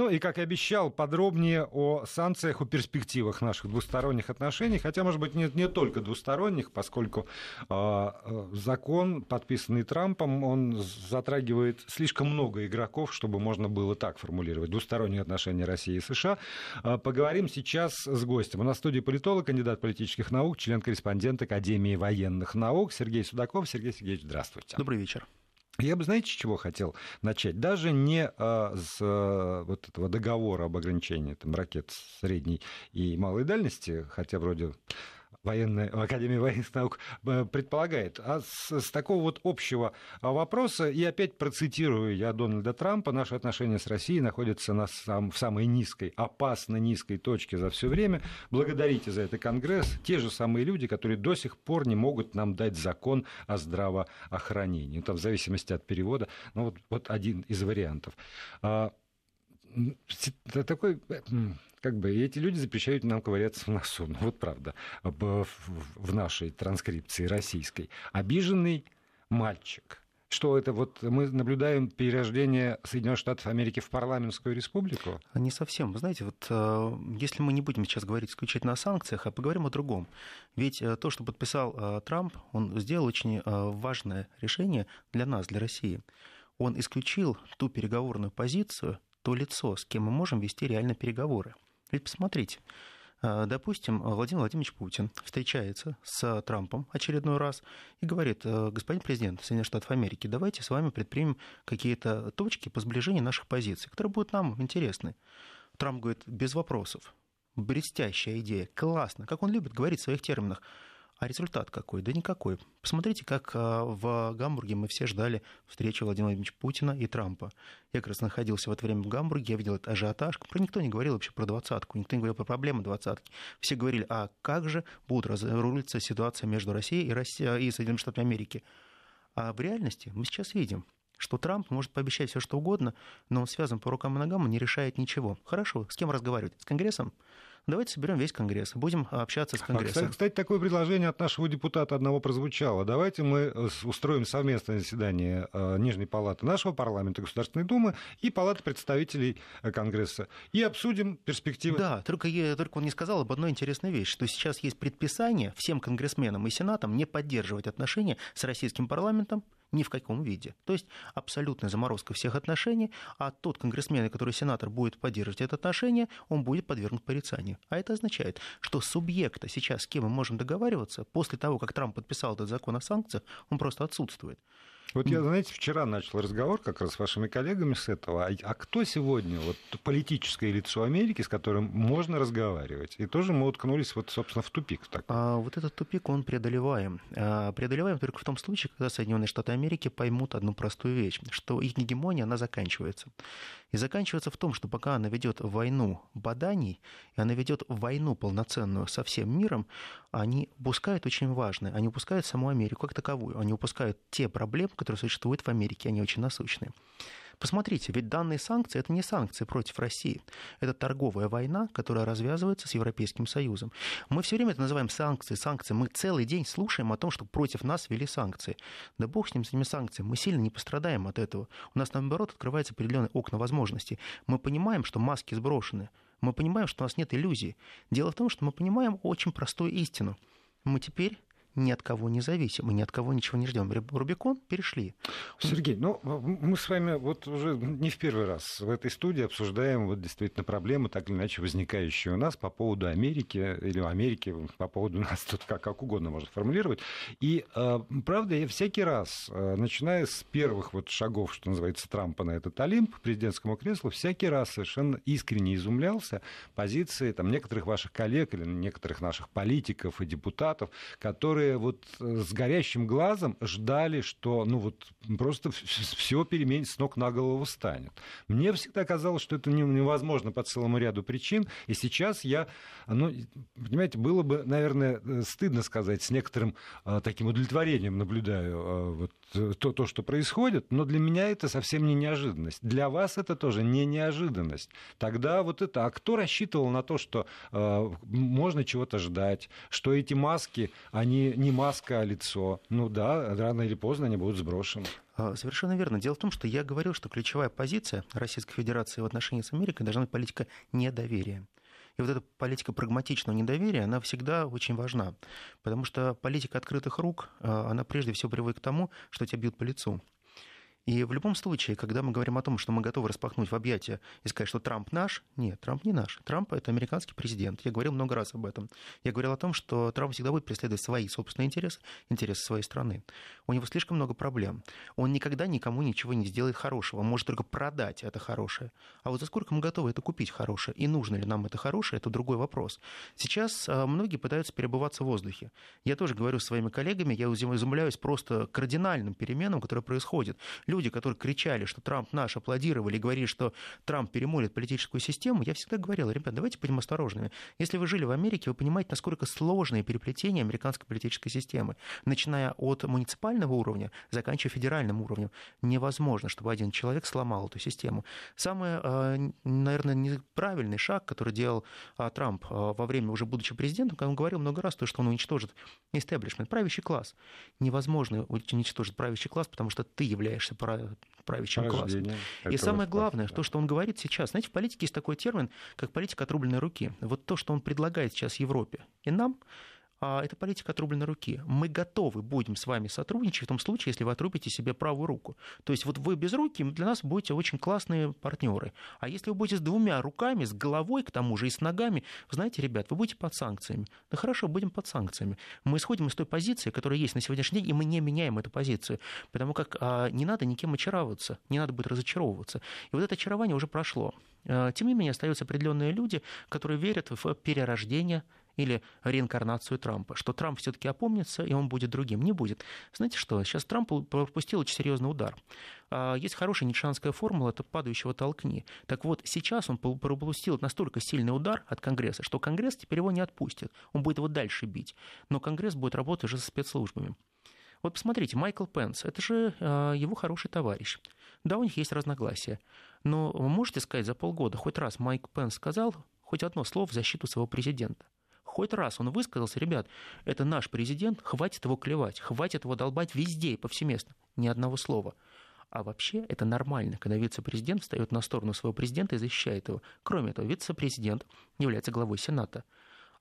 Ну и, как и обещал, подробнее о санкциях, о перспективах наших двусторонних отношений, хотя, может быть, не, не только двусторонних, поскольку э, закон, подписанный Трампом, он затрагивает слишком много игроков, чтобы можно было так формулировать двусторонние отношения России и США. Э, поговорим сейчас с гостем. У нас в студии политолог, кандидат политических наук, член-корреспондент Академии военных наук Сергей Судаков. Сергей Сергеевич, здравствуйте. Добрый вечер. Я бы, знаете, с чего хотел начать? Даже не а, с а, вот этого договора об ограничении там, ракет средней и малой дальности, хотя вроде военная, Академия военных наук э, предполагает. А с, с такого вот общего вопроса, и опять процитирую я Дональда Трампа, наши отношения с Россией находятся на сам, в самой низкой, опасно низкой точке за все время. Благодарите за это Конгресс. Те же самые люди, которые до сих пор не могут нам дать закон о здравоохранении. Там в зависимости от перевода, ну вот, вот один из вариантов а, такой как бы эти люди запрещают нам ковыряться в носу. Ну, вот правда, в нашей транскрипции российской. Обиженный мальчик. Что это вот мы наблюдаем перерождение Соединенных Штатов Америки в парламентскую республику? Не совсем. Вы знаете, вот э, если мы не будем сейчас говорить исключительно о санкциях, а поговорим о другом. Ведь э, то, что подписал э, Трамп, он сделал очень важное решение для нас, для России. Он исключил ту переговорную позицию, то лицо, с кем мы можем вести реально переговоры. Ведь посмотрите, э, Допустим, Владимир Владимирович Путин встречается с Трампом очередной раз и говорит, «Э, господин президент Соединенных Штатов Америки, давайте с вами предпримем какие-то точки по сближению наших позиций, которые будут нам интересны. Трамп говорит, без вопросов. Блестящая идея, классно, как он любит говорить в своих терминах. А результат какой? Да никакой. Посмотрите, как а, в Гамбурге мы все ждали встречи Владимира Владимировича Путина и Трампа. Я как раз находился в это время в Гамбурге, я видел этот ажиотаж. Про никто не говорил вообще про двадцатку, никто не говорил про проблемы двадцатки. Все говорили, а как же будет разрулиться ситуация между Россией и, Россией, и Соединенными Штатами Америки. А в реальности мы сейчас видим, что Трамп может пообещать все что угодно, но он связан по рукам и ногам и не решает ничего. Хорошо, с кем разговаривать? С Конгрессом? Давайте соберем весь Конгресс, будем общаться с Конгрессом. А, кстати, такое предложение от нашего депутата одного прозвучало. Давайте мы э, устроим совместное заседание э, Нижней Палаты нашего парламента, Государственной Думы и Палаты представителей э, Конгресса и обсудим перспективы. Да, только, я, только он не сказал об одной интересной вещи, что сейчас есть предписание всем конгрессменам и сенатам не поддерживать отношения с российским парламентом, ни в каком виде. То есть абсолютная заморозка всех отношений, а тот конгрессмен, который сенатор будет поддерживать это отношение, он будет подвергнут порицанию. А это означает, что субъекта сейчас, с кем мы можем договариваться, после того, как Трамп подписал этот закон о санкциях, он просто отсутствует. Вот я, знаете, вчера начал разговор как раз с вашими коллегами с этого. А, а кто сегодня вот политическое лицо Америки, с которым можно разговаривать? И тоже мы уткнулись вот, собственно, в тупик. Так. А вот этот тупик, он преодолеваем. А, преодолеваем только в том случае, когда Соединенные Штаты Америки поймут одну простую вещь, что их гегемония, она заканчивается. И заканчивается в том, что пока она ведет войну боданий, и она ведет войну полноценную со всем миром, они упускают очень важное. Они упускают саму Америку как таковую. Они упускают те проблемы, которые существуют в Америке, они очень насущные. Посмотрите, ведь данные санкции – это не санкции против России. Это торговая война, которая развязывается с Европейским Союзом. Мы все время это называем санкции, санкции. Мы целый день слушаем о том, что против нас ввели санкции. Да бог с ним, с этими санкциями. Мы сильно не пострадаем от этого. У нас, наоборот, открываются определенные окна возможностей. Мы понимаем, что маски сброшены. Мы понимаем, что у нас нет иллюзий. Дело в том, что мы понимаем очень простую истину. Мы теперь ни от кого не зависим, и ни от кого ничего не ждем. Рубикон перешли. Сергей, ну мы с вами вот уже не в первый раз в этой студии обсуждаем вот действительно проблемы, так или иначе возникающие у нас по поводу Америки или Америки, по поводу нас тут как, как угодно можно формулировать. И э, правда, я всякий раз, э, начиная с первых вот шагов, что называется, Трампа на этот Олимп, президентскому креслу, всякий раз совершенно искренне изумлялся позиции там, некоторых ваших коллег или некоторых наших политиков и депутатов, которые которые вот э, с горящим глазом ждали, что ну вот просто все переменится с ног на голову станет. Мне всегда казалось, что это невозможно по целому ряду причин, и сейчас я, ну, понимаете, было бы, наверное, э, стыдно сказать, с некоторым э, таким удовлетворением наблюдаю вот то, то, что происходит, но для меня это совсем не неожиданность. Для вас это тоже не неожиданность. Тогда вот это, а кто рассчитывал на то, что э, можно чего-то ждать, что эти маски, они не, маска, а лицо. Ну да, рано или поздно они будут сброшены. А, совершенно верно. Дело в том, что я говорил, что ключевая позиция Российской Федерации в отношении с Америкой должна быть политика недоверия. И вот эта политика прагматичного недоверия, она всегда очень важна. Потому что политика открытых рук, а, она прежде всего приводит к тому, что тебя бьют по лицу. И в любом случае, когда мы говорим о том, что мы готовы распахнуть в объятия и сказать, что Трамп наш, нет, Трамп не наш. Трамп — это американский президент. Я говорил много раз об этом. Я говорил о том, что Трамп всегда будет преследовать свои собственные интересы, интересы своей страны. У него слишком много проблем. Он никогда никому ничего не сделает хорошего. Он может только продать это хорошее. А вот за сколько мы готовы это купить хорошее? И нужно ли нам это хорошее, это другой вопрос. Сейчас а, многие пытаются перебываться в воздухе. Я тоже говорю с своими коллегами, я изумляюсь просто кардинальным переменам, которые происходят люди, которые кричали, что Трамп наш, аплодировали и говорили, что Трамп перемолит политическую систему, я всегда говорил, ребят, давайте будем осторожными. Если вы жили в Америке, вы понимаете, насколько сложные переплетения американской политической системы. Начиная от муниципального уровня, заканчивая федеральным уровнем. Невозможно, чтобы один человек сломал эту систему. Самый, э, наверное, неправильный шаг, который делал э, Трамп э, во время, уже будучи президентом, когда он говорил много раз, то, что он уничтожит истеблишмент, правящий класс. Невозможно уничтожить правящий класс, потому что ты являешься правящим классом. И самое главное, да. то, что он говорит сейчас, знаете, в политике есть такой термин, как политика отрубленной руки. Вот то, что он предлагает сейчас Европе и нам, это политика отрубленной руки. Мы готовы будем с вами сотрудничать в том случае, если вы отрубите себе правую руку. То есть вот вы без руки для нас будете очень классные партнеры. А если вы будете с двумя руками, с головой к тому же и с ногами, знаете, ребят, вы будете под санкциями. Да хорошо, будем под санкциями. Мы исходим из той позиции, которая есть на сегодняшний день, и мы не меняем эту позицию. Потому как а, не надо никем очаровываться, не надо будет разочаровываться. И вот это очарование уже прошло. А, тем не менее, остаются определенные люди, которые верят в перерождение или реинкарнацию Трампа, что Трамп все-таки опомнится, и он будет другим. Не будет. Знаете что, сейчас Трамп пропустил очень серьезный удар. А, есть хорошая ницшанская формула, это падающего толкни. Так вот, сейчас он пропустил настолько сильный удар от Конгресса, что Конгресс теперь его не отпустит. Он будет его дальше бить. Но Конгресс будет работать уже со спецслужбами. Вот посмотрите, Майкл Пенс, это же э, его хороший товарищ. Да, у них есть разногласия. Но вы можете сказать за полгода, хоть раз Майк Пенс сказал хоть одно слово в защиту своего президента? Хоть раз он высказался, ребят, это наш президент, хватит его клевать, хватит его долбать везде и повсеместно. Ни одного слова. А вообще это нормально, когда вице-президент встает на сторону своего президента и защищает его. Кроме этого, вице-президент является главой Сената.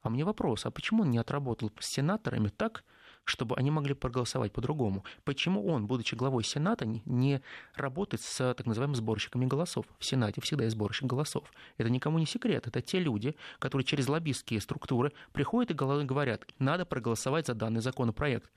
А мне вопрос, а почему он не отработал с сенаторами так, чтобы они могли проголосовать по-другому. Почему он, будучи главой Сената, не работает с так называемыми сборщиками голосов? В Сенате всегда есть сборщик голосов. Это никому не секрет. Это те люди, которые через лоббистские структуры приходят и говорят, надо проголосовать за данный законопроект.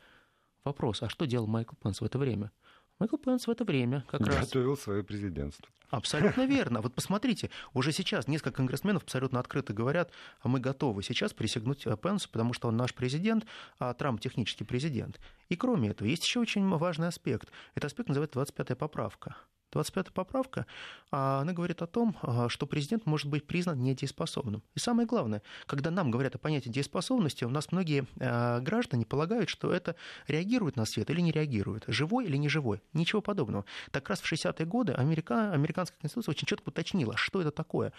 Вопрос, а что делал Майкл Пенс в это время? Майкл Пенс в это время как Готовил раз... Готовил свое президентство. Абсолютно верно. Вот посмотрите, уже сейчас несколько конгрессменов абсолютно открыто говорят, а мы готовы сейчас присягнуть э, Пенсу, потому что он наш президент, а Трамп технический президент. И кроме этого, есть еще очень важный аспект. Этот аспект называется 25-я поправка. 25-я поправка, а, она говорит о том, а, что президент может быть признан недееспособным. И самое главное, когда нам говорят о понятии дееспособности, у нас многие а, граждане полагают, что это реагирует на свет или не реагирует, живой или не живой. Ничего подобного. Так раз в 60-е годы Америка, американская конституция очень четко уточнила, что это такое.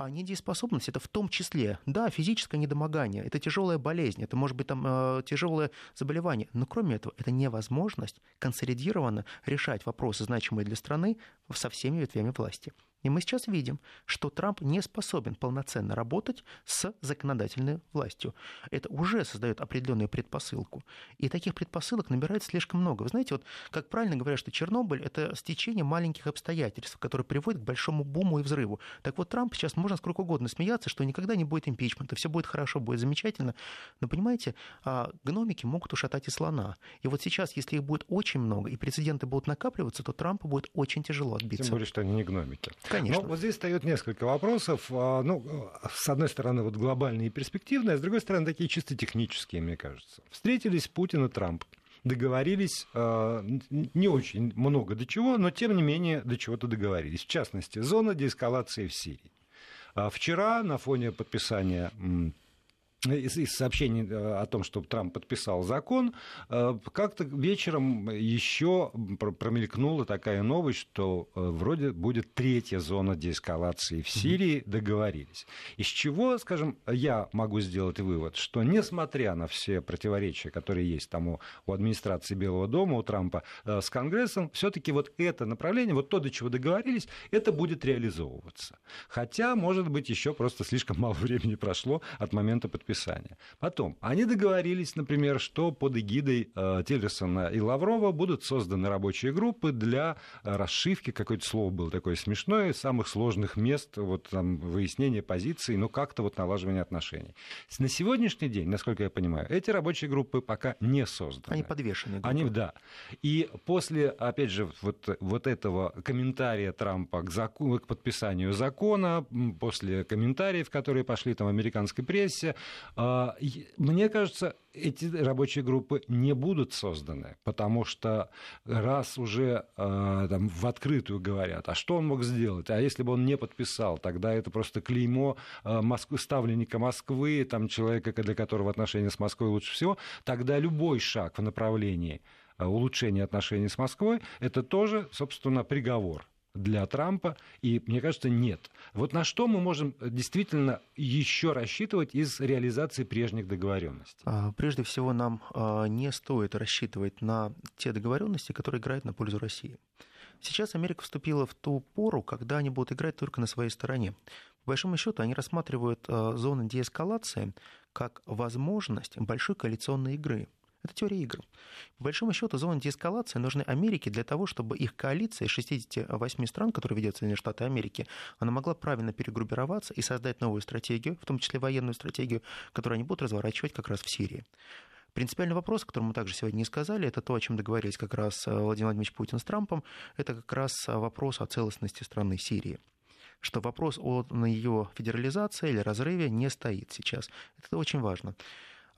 А недееспособность это в том числе, да, физическое недомогание, это тяжелая болезнь, это может быть там э, тяжелое заболевание, но кроме этого это невозможность консолидированно решать вопросы, значимые для страны, со всеми ветвями власти. И мы сейчас видим, что Трамп не способен полноценно работать с законодательной властью. Это уже создает определенную предпосылку. И таких предпосылок набирается слишком много. Вы знаете, вот как правильно говорят, что Чернобыль – это стечение маленьких обстоятельств, которые приводят к большому буму и взрыву. Так вот, Трамп сейчас можно сколько угодно смеяться, что никогда не будет импичмента, все будет хорошо, будет замечательно. Но, понимаете, а, гномики могут ушатать и слона. И вот сейчас, если их будет очень много, и прецеденты будут накапливаться, то Трампу будет очень тяжело отбиться. Тем более, что они не гномики. Конечно. Но вот здесь встает несколько вопросов. А, ну, с одной стороны, вот глобальные и перспективные, а с другой стороны, такие чисто технические, мне кажется. Встретились Путин и Трамп договорились а, не очень много до чего, но тем не менее до чего-то договорились. В частности, зона деэскалации в Сирии. А вчера на фоне подписания из, из сообщений э, о том, что Трамп подписал закон, э, как-то вечером еще промелькнула такая новость, что э, вроде будет третья зона деэскалации в Сирии, договорились. Из чего, скажем, я могу сделать вывод, что несмотря на все противоречия, которые есть там у, у администрации Белого дома, у Трампа с Конгрессом, все-таки вот это направление, вот то, до чего договорились, это будет реализовываться. Хотя, может быть, еще просто слишком мало времени прошло от момента подписания подписания. Потом, они договорились, например, что под эгидой э, Тиллерсона и Лаврова будут созданы рабочие группы для э, расшивки, какое-то слово было такое смешное, самых сложных мест, вот там выяснения позиций, ну как-то вот налаживания отношений. На сегодняшний день, насколько я понимаю, эти рабочие группы пока не созданы. Они подвешены. Группы. Они, да. И после, опять же, вот, вот этого комментария Трампа к, закону, к подписанию закона, после комментариев, которые пошли там в американской прессе, мне кажется, эти рабочие группы не будут созданы, потому что раз уже а, там, в открытую говорят, а что он мог сделать, а если бы он не подписал, тогда это просто клеймо а, Москвы, ставленника Москвы, там, человека, для которого отношения с Москвой лучше всего, тогда любой шаг в направлении улучшения отношений с Москвой, это тоже, собственно, приговор для Трампа, и мне кажется, нет. Вот на что мы можем действительно еще рассчитывать из реализации прежних договоренностей? А, прежде всего, нам а, не стоит рассчитывать на те договоренности, которые играют на пользу России. Сейчас Америка вступила в ту пору, когда они будут играть только на своей стороне. По большому счету, они рассматривают а, зоны деэскалации как возможность большой коалиционной игры – это теория игр. По большому счету, зоны деэскалации нужны Америке для того, чтобы их коалиция из 68 стран, которые ведет Соединенные Штаты Америки, она могла правильно перегруппироваться и создать новую стратегию, в том числе военную стратегию, которую они будут разворачивать как раз в Сирии. Принципиальный вопрос, о котором мы также сегодня не сказали, это то, о чем договорились как раз э, Владимир Владимирович Путин с Трампом, это как раз э, вопрос о целостности страны Сирии что вопрос о ее федерализации или разрыве не стоит сейчас. Это очень важно.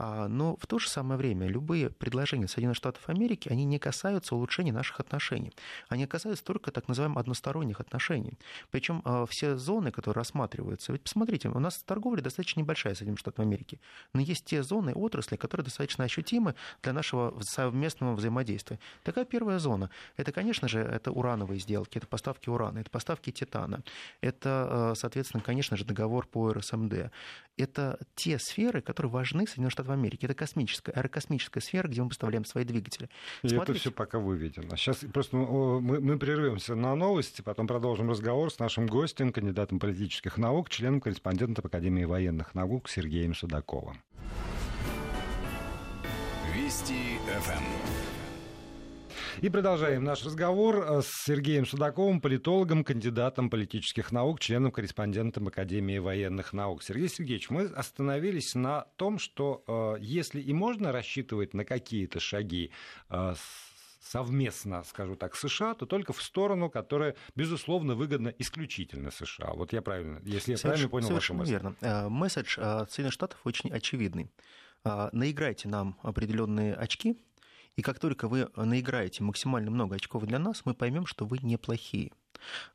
А, но в то же самое время любые предложения Соединенных Штатов Америки, они не касаются улучшения наших отношений. Они касаются только так называемых односторонних отношений. Причем а, все зоны, которые рассматриваются, ведь посмотрите, у нас торговля достаточно небольшая с Соединенными Штатами Америки, но есть те зоны, отрасли, которые достаточно ощутимы для нашего совместного взаимодействия. Такая первая зона. Это, конечно же, это урановые сделки, это поставки урана, это поставки титана, это, а, соответственно, конечно же, договор по РСМД. Это те сферы, которые важны Соединенным Штатам Америки. Это космическая, аэрокосмическая сфера, где мы поставляем свои двигатели. И Смотрите. это все пока выведено. Сейчас просто мы, мы прервемся на новости, потом продолжим разговор с нашим гостем, кандидатом политических наук, членом-корреспондентом Академии военных наук Сергеем Судаковым. Вести ФМ. И продолжаем наш разговор э, с Сергеем Судаковым, политологом, кандидатом политических наук, членом-корреспондентом Академии военных наук. Сергей Сергеевич, мы остановились на том, что э, если и можно рассчитывать на какие-то шаги э, совместно, скажу так, США, то только в сторону, которая, безусловно, выгодна исключительно США. Вот я правильно, если я Соверш... правильно понял вашу мысль. верно. Месседж Соединенных Штатов очень очевидный. Наиграйте нам определенные очки, и как только вы наиграете максимально много очков для нас, мы поймем, что вы неплохие.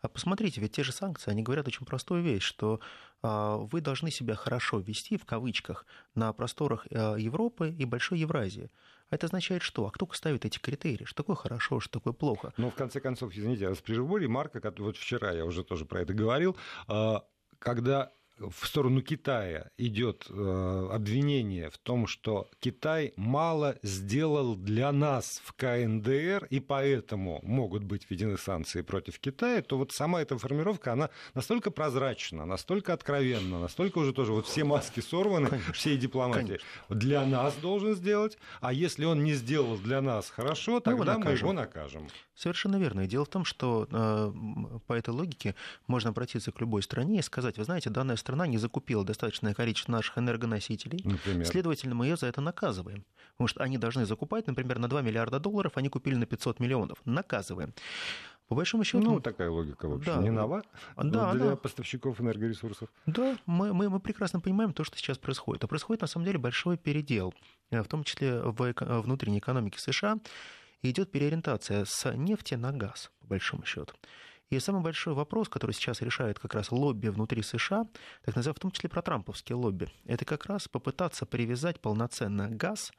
А посмотрите, ведь те же санкции, они говорят очень простую вещь, что а, вы должны себя хорошо вести, в кавычках, на просторах а, Европы и Большой Евразии. А это означает что? А кто ставит эти критерии? Что такое хорошо, что такое плохо? Ну, в конце концов, извините, я вас прерву, ремарка, вот вчера я уже тоже про это говорил, а, когда в сторону Китая идет э, обвинение в том, что Китай мало сделал для нас в КНДР, и поэтому могут быть введены санкции против Китая, то вот сама эта формировка, она настолько прозрачна, настолько откровенна, настолько уже тоже вот все маски сорваны, Конечно. всей дипломатии. Конечно. Для нас должен сделать, а если он не сделал для нас хорошо, тогда мы его, мы его накажем. Совершенно верно. И дело в том, что э, по этой логике можно обратиться к любой стране и сказать, вы знаете, данная страна не закупила достаточное количество наших энергоносителей, например. следовательно, мы ее за это наказываем. Потому что они должны закупать, например, на 2 миллиарда долларов, они купили на 500 миллионов. Наказываем. По большому счету... Ну, такая логика, в общем, да. не нова да, для да. поставщиков энергоресурсов. Да, мы, мы, мы прекрасно понимаем то, что сейчас происходит. А происходит, на самом деле, большой передел, э, в том числе в внутренней экономике США, идет переориентация с нефти на газ, по большому счету. И самый большой вопрос, который сейчас решает как раз лобби внутри США, так называемый, в том числе про трамповские лобби, это как раз попытаться привязать полноценно газ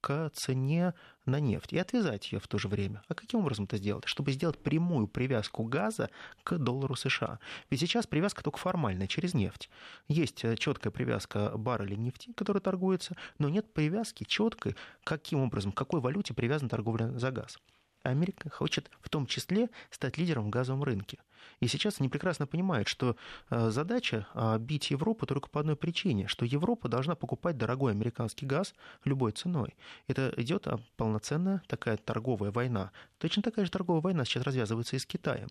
к цене на нефть и отвязать ее в то же время. А каким образом это сделать? Чтобы сделать прямую привязку газа к доллару США. Ведь сейчас привязка только формальная, через нефть. Есть э, четкая привязка барреля нефти, которая торгуется, но нет привязки четкой, каким образом, к какой валюте привязана торговля за газ. Америка хочет в том числе стать лидером в газовом рынке. И сейчас они прекрасно понимают, что э, задача а, бить Европу только по одной причине, что Европа должна покупать дорогой американский газ любой ценой. Это идет а, полноценная такая торговая война. Точно такая же торговая война сейчас развязывается и с Китаем.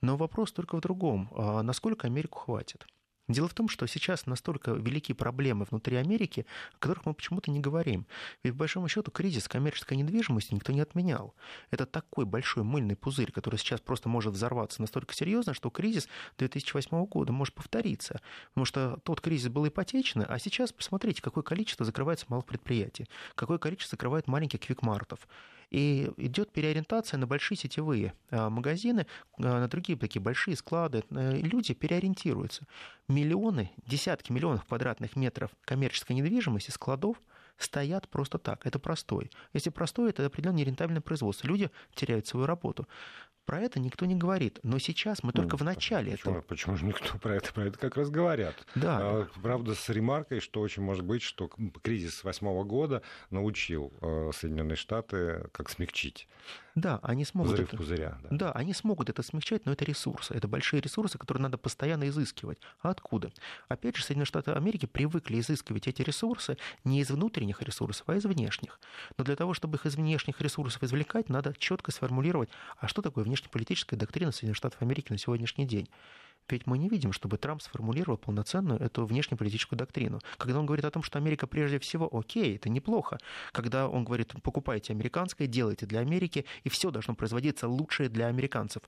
Но вопрос только в другом. А насколько Америку хватит? Дело в том, что сейчас настолько великие проблемы внутри Америки, о которых мы почему-то не говорим. Ведь, по большому счету, кризис коммерческой недвижимости никто не отменял. Это такой большой мыльный пузырь, который сейчас просто может взорваться настолько серьезно, что кризис 2008 года может повториться. Потому что тот кризис был ипотечный, а сейчас посмотрите, какое количество закрывается малых предприятий, какое количество закрывает маленьких квикмартов. И идет переориентация на большие сетевые а, магазины, а, на другие такие большие склады. Э, люди переориентируются. Миллионы, десятки миллионов квадратных метров коммерческой недвижимости, складов стоят просто так. Это простой. Если простой, это определенное нерентабельное производство. Люди теряют свою работу. Про это никто не говорит. Но сейчас мы только ну, в начале почему, этого. Почему же никто про это? Про это как раз говорят. Да. А, правда, с ремаркой, что очень может быть, что кризис восьмого года научил э, Соединенные Штаты как смягчить. Да, они смогут Взрыв это... пузыря. Да. да, они смогут это смягчать, но это ресурсы. Это большие ресурсы, которые надо постоянно изыскивать. А откуда? Опять же, Соединенные Штаты Америки привыкли изыскивать эти ресурсы не из внутренних ресурсов, а из внешних. Но для того, чтобы их из внешних ресурсов извлекать, надо четко сформулировать, а что такое внешнеполитическая доктрина Соединенных Штатов Америки на сегодняшний день. Ведь мы не видим, чтобы Трамп сформулировал полноценную эту внешнеполитическую доктрину. Когда он говорит о том, что Америка прежде всего, окей, это неплохо. Когда он говорит, покупайте американское, делайте для Америки, и все должно производиться лучшее для американцев.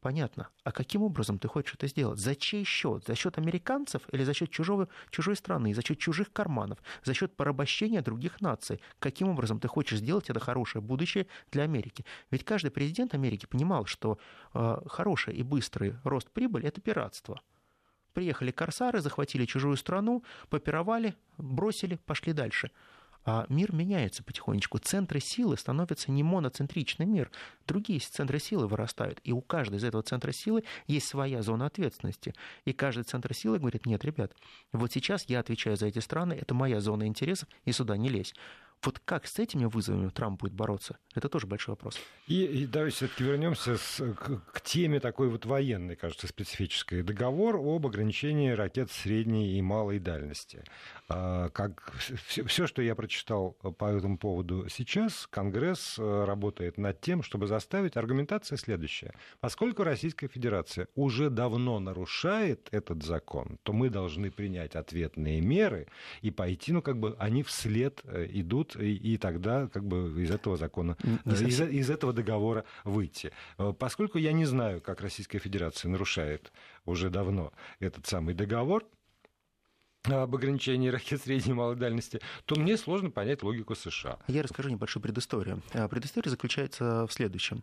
Понятно. А каким образом ты хочешь это сделать? За чей счет? За счет американцев или за счет чужого, чужой страны, за счет чужих карманов, за счет порабощения других наций? Каким образом ты хочешь сделать это хорошее будущее для Америки? Ведь каждый президент Америки понимал, что э, хороший и быстрый рост прибыли – это пиратство. Приехали корсары, захватили чужую страну, попировали, бросили, пошли дальше – мир меняется потихонечку. Центры силы становятся не моноцентричный мир. Другие центры силы вырастают. И у каждой из этого центра силы есть своя зона ответственности. И каждый центр силы говорит, нет, ребят, вот сейчас я отвечаю за эти страны, это моя зона интересов, и сюда не лезь. Вот как с этими вызовами Трамп будет бороться, это тоже большой вопрос. И, и давайте все-таки вернемся с, к, к теме такой вот военной, кажется, специфической. Договор об ограничении ракет средней и малой дальности. А, как все, все, что я прочитал по этому поводу сейчас, Конгресс э, работает над тем, чтобы заставить аргументация следующая. Поскольку Российская Федерация уже давно нарушает этот закон, то мы должны принять ответные меры и пойти, ну как бы они вслед э, идут и, и тогда как бы из этого закона, из, из этого договора выйти. Э, поскольку я не знаю, как Российская Федерация нарушает уже давно этот самый договор, об ограничении ракет средней и малой дальности, то мне сложно понять логику США. Я расскажу небольшую предысторию. Э, предыстория заключается в следующем.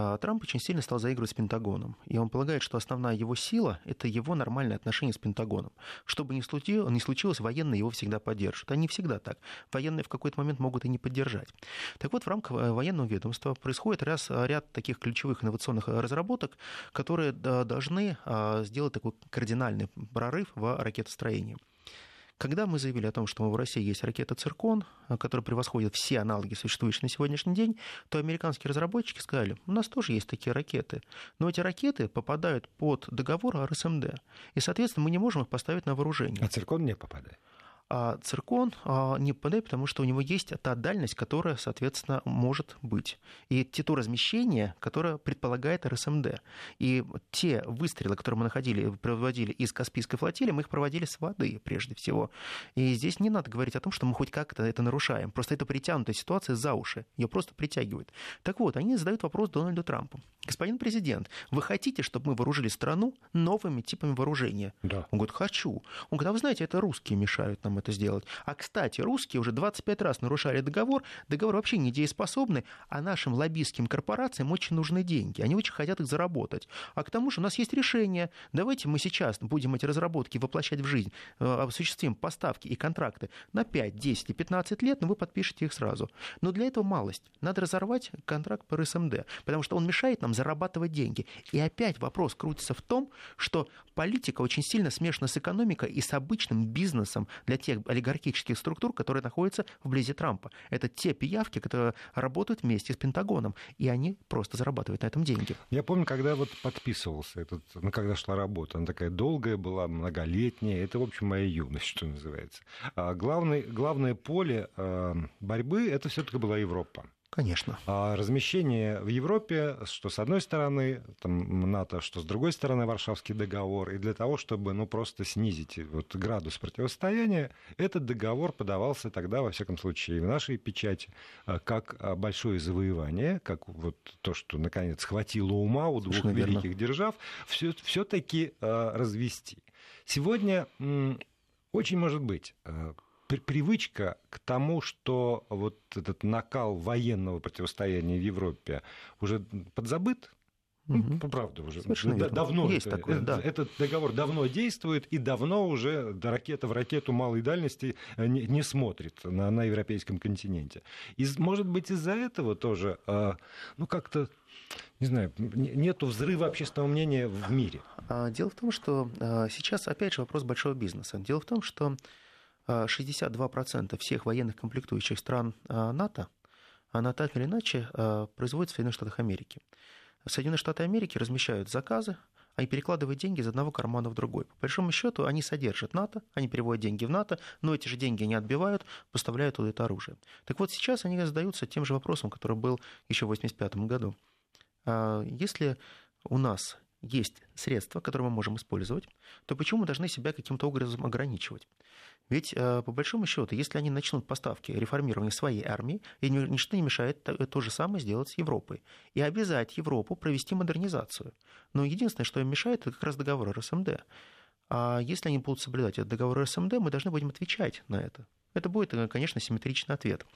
А, Трамп очень сильно стал заигрывать с Пентагоном. И он полагает, что основная его сила – это его нормальные отношения с Пентагоном. Что бы ни случилось, ни военные его всегда поддержат. Они всегда так. Военные в какой-то момент могут и не поддержать. Так вот, в рамках э, военного ведомства происходит раз, ряд таких ключевых инновационных разработок, которые должны а, сделать такой кардинальный прорыв в ракетостроении. Когда мы заявили о том, что в России есть ракета «Циркон», э, которая превосходит все аналоги, существующие на сегодняшний день, то американские разработчики сказали, у нас тоже есть такие ракеты, но эти ракеты попадают под договор о РСМД, и, соответственно, мы не можем их поставить на вооружение. А «Циркон» не попадает? А циркон а, не попадает, потому что у него есть та дальность, которая, соответственно, может быть. И те, то размещение, которое предполагает РСМД. И те выстрелы, которые мы находили, проводили из Каспийской флотилии, мы их проводили с воды, прежде всего. И здесь не надо говорить о том, что мы хоть как-то это нарушаем. Просто это притянутая ситуация за уши. Ее просто притягивает. Так вот, они задают вопрос Дональду Трампу. Господин президент, вы хотите, чтобы мы вооружили страну новыми типами вооружения? Да. Он говорит, хочу. Он говорит, а вы знаете, это русские мешают нам это сделать. А, кстати, русские уже 25 раз нарушали договор. Договор вообще недееспособный, а нашим лоббистским корпорациям очень нужны деньги. Они очень хотят их заработать. А к тому же у нас есть решение. Давайте мы сейчас будем эти разработки воплощать в жизнь, э, осуществим поставки и контракты на 5, 10 и 15 лет, но вы подпишете их сразу. Но для этого малость. Надо разорвать контракт по РСМД, потому что он мешает нам зарабатывать деньги. И опять вопрос крутится в том, что политика очень сильно смешана с экономикой и с обычным бизнесом для тех олигархических структур, которые находятся вблизи Трампа. Это те пиявки, которые работают вместе с Пентагоном, и они просто зарабатывают на этом деньги. Я помню, когда вот подписывался этот, ну, когда шла работа, она такая долгая была, многолетняя, это, в общем, моя юность, что называется. А главный, главное поле а, борьбы, это все-таки была Европа. Конечно. А размещение в Европе, что с одной стороны там, НАТО, что с другой стороны Варшавский договор, и для того, чтобы ну, просто снизить вот, градус противостояния, этот договор подавался тогда, во всяком случае, в нашей печати, а, как а, большое завоевание, как вот то, что наконец хватило ума у двух Совершенно великих верно. держав, все-таки развести. Сегодня очень может быть привычка к тому, что вот этот накал военного противостояния в Европе уже подзабыт, Угу. Ну, правда уже. Совершенно давно Есть это, такое, да. этот договор давно действует и давно уже ракета в ракету малой дальности э, не, не смотрит на, на европейском континенте. И, может быть, из-за этого тоже, э, ну как-то не знаю, нету взрыва общественного мнения в мире. А, дело в том, что э, сейчас, опять же, вопрос большого бизнеса. Дело в том, что 62% всех военных комплектующих стран а, НАТО, она так или иначе а, производится в Соединенных Штатах Америки. Соединенные Штаты Америки размещают заказы, они перекладывают деньги из одного кармана в другой. По большому счету они содержат НАТО, они переводят деньги в НАТО, но эти же деньги не отбивают, поставляют туда это оружие. Так вот сейчас они задаются тем же вопросом, который был еще в 1985 году. А, если у нас есть средства, которые мы можем использовать, то почему мы должны себя каким-то образом ограничивать? Ведь, э, по большому счету, если они начнут поставки реформирования своей армии, и ничто не мешает то же самое сделать с Европой. И обязать Европу провести модернизацию. Но единственное, что им мешает, это как раз договор РСМД. А если они будут соблюдать этот договор РСМД, мы должны будем отвечать на это. Это будет, э, конечно, симметричный ответ.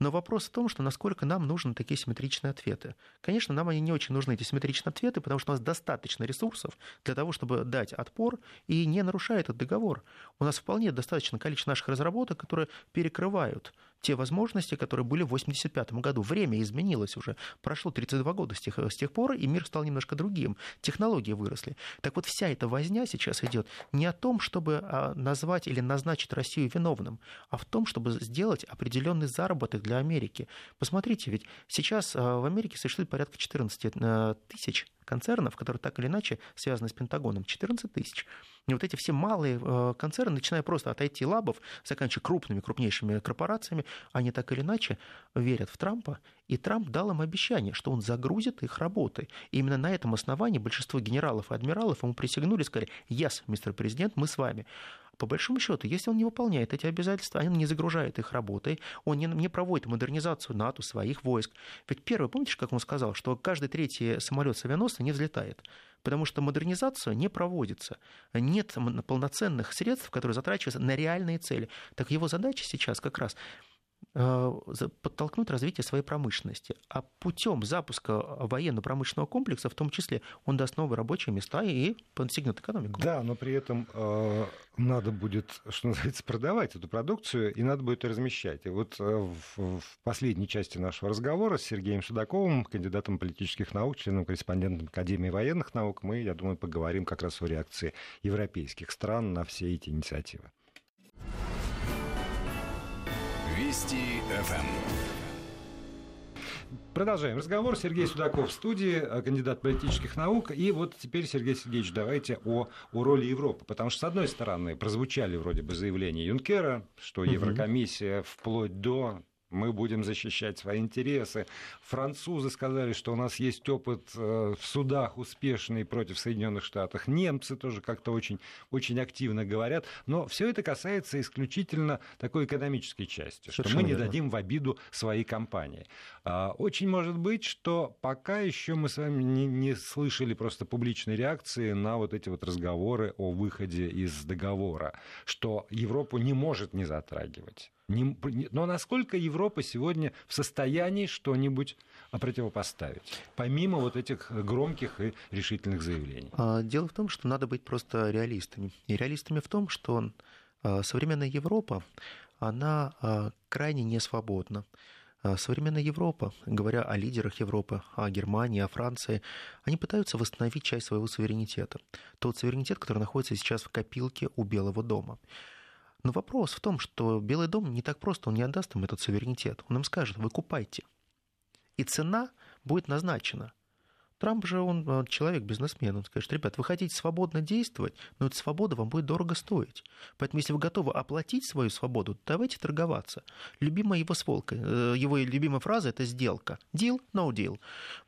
Но вопрос в том, что насколько нам нужны такие симметричные ответы. Конечно, нам они не очень нужны, эти симметричные ответы, потому что у нас достаточно ресурсов для того, чтобы дать отпор и не нарушая этот договор. У нас вполне достаточно количество наших разработок, которые перекрывают те возможности, которые были в 1985 году. Время изменилось уже. Прошло 32 года с тех, с тех пор, и мир стал немножко другим. Технологии выросли. Так вот, вся эта возня сейчас идет не о том, чтобы а, назвать или назначить Россию виновным, а в том, чтобы сделать определенный заработок для Америки. Посмотрите, ведь сейчас а, в Америке существует порядка 14 э, тысяч концернов, которые так или иначе связаны с Пентагоном, 14 тысяч. И вот эти все малые э, концерны, начиная просто от IT-лабов, заканчивая крупными, крупнейшими корпорациями, они так или иначе верят в Трампа, и Трамп дал им обещание, что он загрузит их работой. И именно на этом основании большинство генералов и адмиралов ему присягнули сказали, yes, мистер президент, мы с вами по большому счету, если он не выполняет эти обязательства, он не загружает их работой, он не, не проводит модернизацию НАТО, своих войск. Ведь первый, помните, как он сказал, что каждый третий самолет с авианосца не взлетает потому что модернизация не проводится. Нет полноценных средств, которые затрачиваются на реальные цели. Так его задача сейчас как раз подтолкнуть развитие своей промышленности. А путем запуска военно-промышленного комплекса, в том числе, он даст новые рабочие места и подстегнет экономику. Да, но при этом э, надо будет, что называется, продавать эту продукцию, и надо будет размещать. И вот э, в, последней части нашего разговора с Сергеем Судаковым, кандидатом политических наук, членом корреспондентом Академии военных наук, мы, я думаю, поговорим как раз о реакции европейских стран на все эти инициативы. Вести ФМ. Продолжаем разговор. Сергей Судаков в студии, э, кандидат политических наук. И вот теперь, Сергей Сергеевич, давайте о, о роли Европы. Потому что, с одной стороны, прозвучали вроде бы заявления Юнкера, что Еврокомиссия вплоть до мы будем защищать свои интересы. Французы сказали, что у нас есть опыт э, в судах успешный против Соединенных Штатов. Немцы тоже как-то очень, очень активно говорят. Но все это касается исключительно такой экономической части, Совершенно что мы не верно. дадим в обиду своей компании. А, очень может быть, что пока еще мы с вами не, не слышали просто публичной реакции на вот эти вот разговоры о выходе из договора, что Европу не может не затрагивать. Не, но насколько Европа сегодня в состоянии что-нибудь противопоставить, помимо вот этих громких и решительных заявлений? А, дело в том, что надо быть просто реалистами. И реалистами в том, что а, современная Европа, она а, крайне не свободна. Современная Европа, говоря о лидерах Европы, о Германии, о Франции, они пытаются восстановить часть своего суверенитета. Тот суверенитет, который находится сейчас в копилке у Белого дома. Но вопрос в том, что Белый дом не так просто, он не отдаст им этот суверенитет. Он им скажет, вы купайте. И цена будет назначена. Трамп же, он э, человек-бизнесмен, он скажет, ребят, вы хотите свободно действовать, но эта свобода вам будет дорого стоить. Поэтому, если вы готовы оплатить свою свободу, давайте торговаться. Любимая его сволка, э, его любимая фраза – это сделка. Deal, no deal.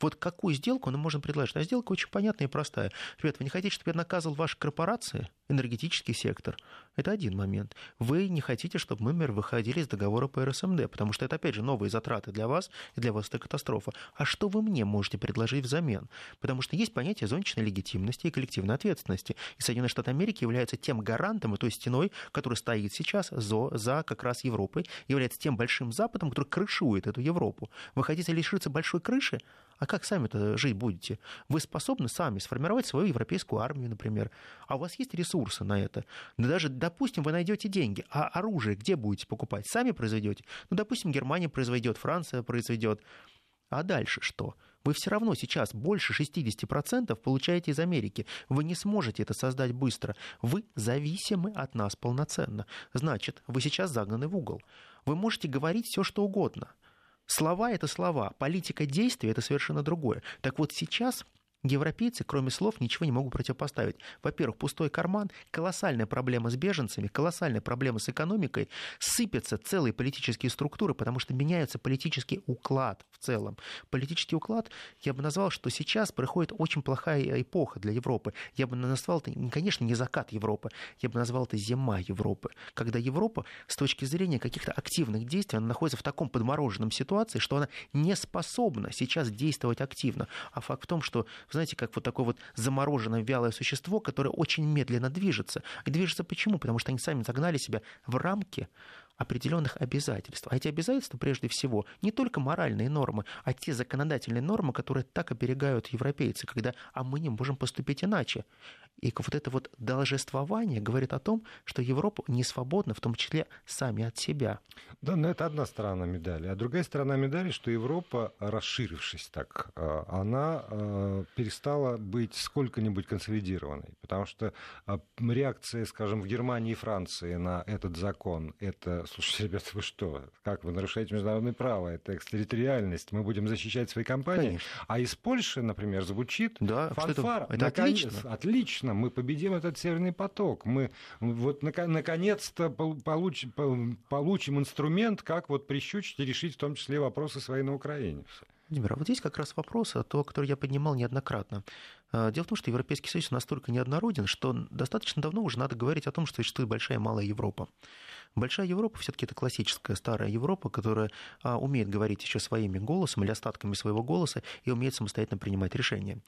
Вот какую сделку он может предложить? А сделка очень понятная и простая. Ребят, вы не хотите, чтобы я наказывал ваши корпорации, энергетический сектор? Это один момент. Вы не хотите, чтобы мы, например, выходили из договора по РСМД, потому что это, опять же, новые затраты для вас, и для вас это катастрофа. А что вы мне можете предложить взамен? Потому что есть понятие зонтичной легитимности и коллективной ответственности. И Соединенные Штаты Америки являются тем гарантом и той стеной, которая стоит сейчас за, за как раз Европой, является тем большим Западом, который крышует эту Европу. Вы хотите лишиться большой крыши? А как сами-то жить будете? Вы способны сами сформировать свою европейскую армию, например. А у вас есть ресурсы на это? Да даже, допустим, вы найдете деньги, а оружие где будете покупать? Сами произведете? Ну, допустим, Германия произведет, Франция произведет. А дальше что? Вы все равно сейчас больше 60% получаете из Америки. Вы не сможете это создать быстро. Вы зависимы от нас полноценно. Значит, вы сейчас загнаны в угол. Вы можете говорить все, что угодно. Слова – это слова, политика действия – это совершенно другое. Так вот сейчас Европейцы, кроме слов, ничего не могут противопоставить. Во-первых, пустой карман, колоссальная проблема с беженцами, колоссальная проблема с экономикой, сыпятся целые политические структуры, потому что меняется политический уклад в целом. Политический уклад, я бы назвал, что сейчас проходит очень плохая эпоха для Европы. Я бы назвал это, конечно, не закат Европы, я бы назвал это зима Европы, когда Европа с точки зрения каких-то активных действий, она находится в таком подмороженном ситуации, что она не способна сейчас действовать активно. А факт в том, что знаете, как вот такое вот замороженное вялое существо, которое очень медленно движется. И движется почему? Потому что они сами загнали себя в рамки определенных обязательств. А эти обязательства, прежде всего, не только моральные нормы, а те законодательные нормы, которые так оберегают европейцы, когда «а мы не можем поступить иначе». И вот это вот должествование говорит о том, что Европа не свободна, в том числе сами от себя. Да, но это одна сторона медали. А другая сторона медали, что Европа, расширившись так, э, она э, перестала быть сколько-нибудь консолидированной. Потому что э, реакция, скажем, в Германии и Франции на этот закон, это, слушайте, ребята, вы что, как вы нарушаете международное право, это экстерриториальность, мы будем защищать свои компании. Конечно. А из Польши, например, звучит да, фанфар. Это, это отлично. Отлично конечно, мы победим этот Северный поток. Мы вот наконец-то получим, получим инструмент, как вот прищучить и решить в том числе вопросы свои на Украине. Владимир, а вот здесь как раз вопрос, а то, который я поднимал неоднократно. А, дело в том, что Европейский Союз настолько неоднороден, что достаточно давно уже надо говорить о том, что существует большая и малая Европа. Большая Европа все-таки это классическая старая Европа, которая а, умеет говорить еще своими голосом или остатками своего голоса и умеет самостоятельно принимать решения.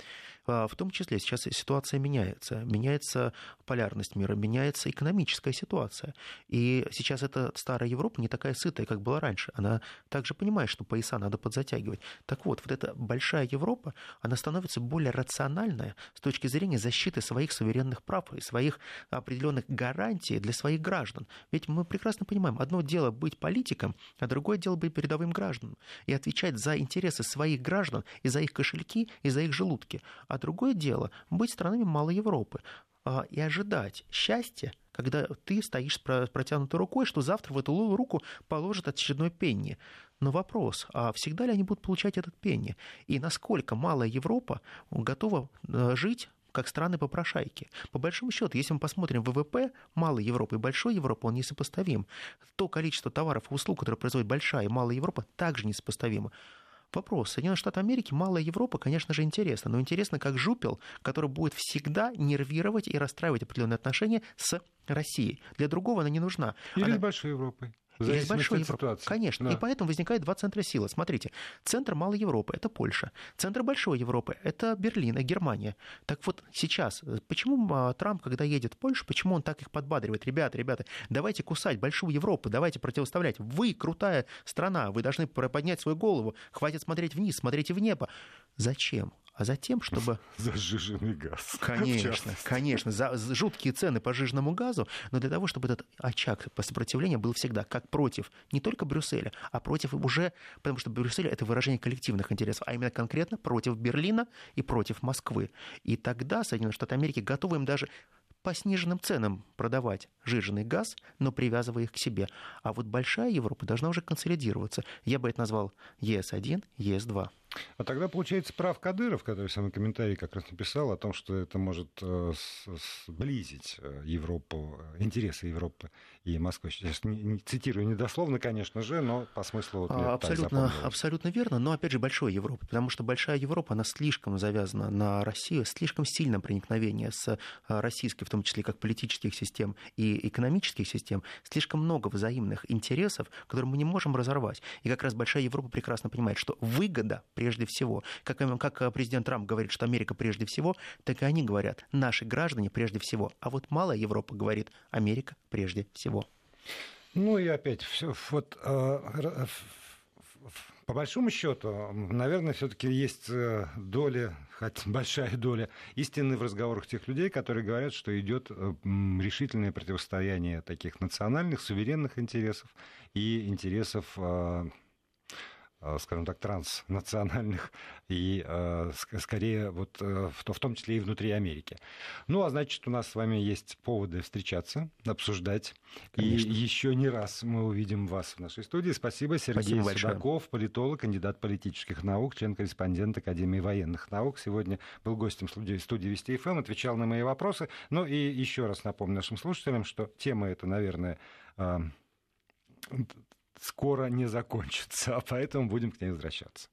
А, в том числе сейчас ситуация меняется. Меняется полярность мира, меняется экономическая ситуация. И сейчас эта старая Европа не такая сытая, как была раньше. Она также понимает, что пояса надо подзатягивать. Так вот, вот эта большая Европа, она становится более рациональная с точки зрения защиты своих суверенных прав и своих определенных гарантий для своих граждан. Ведь мы прекрасно понимаем, одно дело быть политиком, а другое дело быть передовым гражданам и отвечать за интересы своих граждан и за их кошельки, и за их желудки. А другое дело быть странами Малой Европы а, и ожидать счастья, когда ты стоишь с протянутой рукой, что завтра в эту руку положат очередной пенни. Но вопрос, а всегда ли они будут получать этот пенни? И насколько малая Европа готова э, жить как страны-попрошайки. По большому счету, если мы посмотрим ВВП малой Европы и большой Европы, он несопоставим. То количество товаров и услуг, которые производит большая и малая Европа, также несопоставимо. Вопрос. Соединенные Штаты Америки, малая Европа, конечно же, интересно. Но интересно, как жупел, который будет всегда нервировать и расстраивать определенные отношения с Россией. Для другого она не нужна. Или она... с большой Европой. Есть большой Европы. Конечно. Да. И поэтому возникает два центра силы. Смотрите, центр Малой Европы – это Польша. Центр Большой Европы – это Берлин и Германия. Так вот, сейчас, почему а, Трамп, когда едет в Польшу, почему он так их подбадривает? Ребята, ребята, давайте кусать Большую Европу, давайте противоставлять. Вы крутая страна, вы должны поднять свою голову, хватит смотреть вниз, смотрите в небо. Зачем? А затем, чтобы... За сжиженный газ. Конечно, конечно, за жуткие цены по жиженному газу, но для того, чтобы этот очаг сопротивления был всегда как против не только Брюсселя, а против уже, потому что Брюссель — это выражение коллективных интересов, а именно конкретно против Берлина и против Москвы. И тогда Соединенные Штаты Америки готовы им даже по сниженным ценам продавать жиженый газ, но привязывая их к себе. А вот большая Европа должна уже консолидироваться. Я бы это назвал ЕС-1, ЕС-2. А тогда, получается, прав Кадыров, который в своем комментарии как раз написал о том, что это может э, сблизить э, Европу, э, интересы Европы и Москвы. Сейчас не, не цитирую недословно, конечно же, но по смыслу вот а, абсолютно, абсолютно верно, но опять же большой Европы, потому что большая Европа, она слишком завязана на Россию, слишком сильное проникновение с российской, в том числе как политических систем и экономических систем, слишком много взаимных интересов, которые мы не можем разорвать. И как раз большая Европа прекрасно понимает, что выгода при прежде всего. Как, как э, президент Трамп говорит, что Америка прежде всего, так и они говорят, наши граждане прежде всего. А вот малая Европа говорит, Америка прежде всего. Ну и опять, все, вот, э, по большому счету, наверное, все-таки есть э, доля, хоть большая доля истины в разговорах тех людей, которые говорят, что идет решительное противостояние таких национальных, суверенных интересов и интересов Э, скажем так, транснациональных и э, скорее вот э, в том числе и внутри Америки. Ну, а значит, у нас с вами есть поводы встречаться, обсуждать. Конечно. И еще не раз мы увидим вас в нашей студии. Спасибо, Сергей Спасибо Судаков, политолог, кандидат политических наук, член-корреспондент Академии военных наук. Сегодня был гостем студии, студии Вести ФМ, отвечал на мои вопросы. Ну и еще раз напомню нашим слушателям, что тема эта, наверное, скоро не закончится, а поэтому будем к ней возвращаться.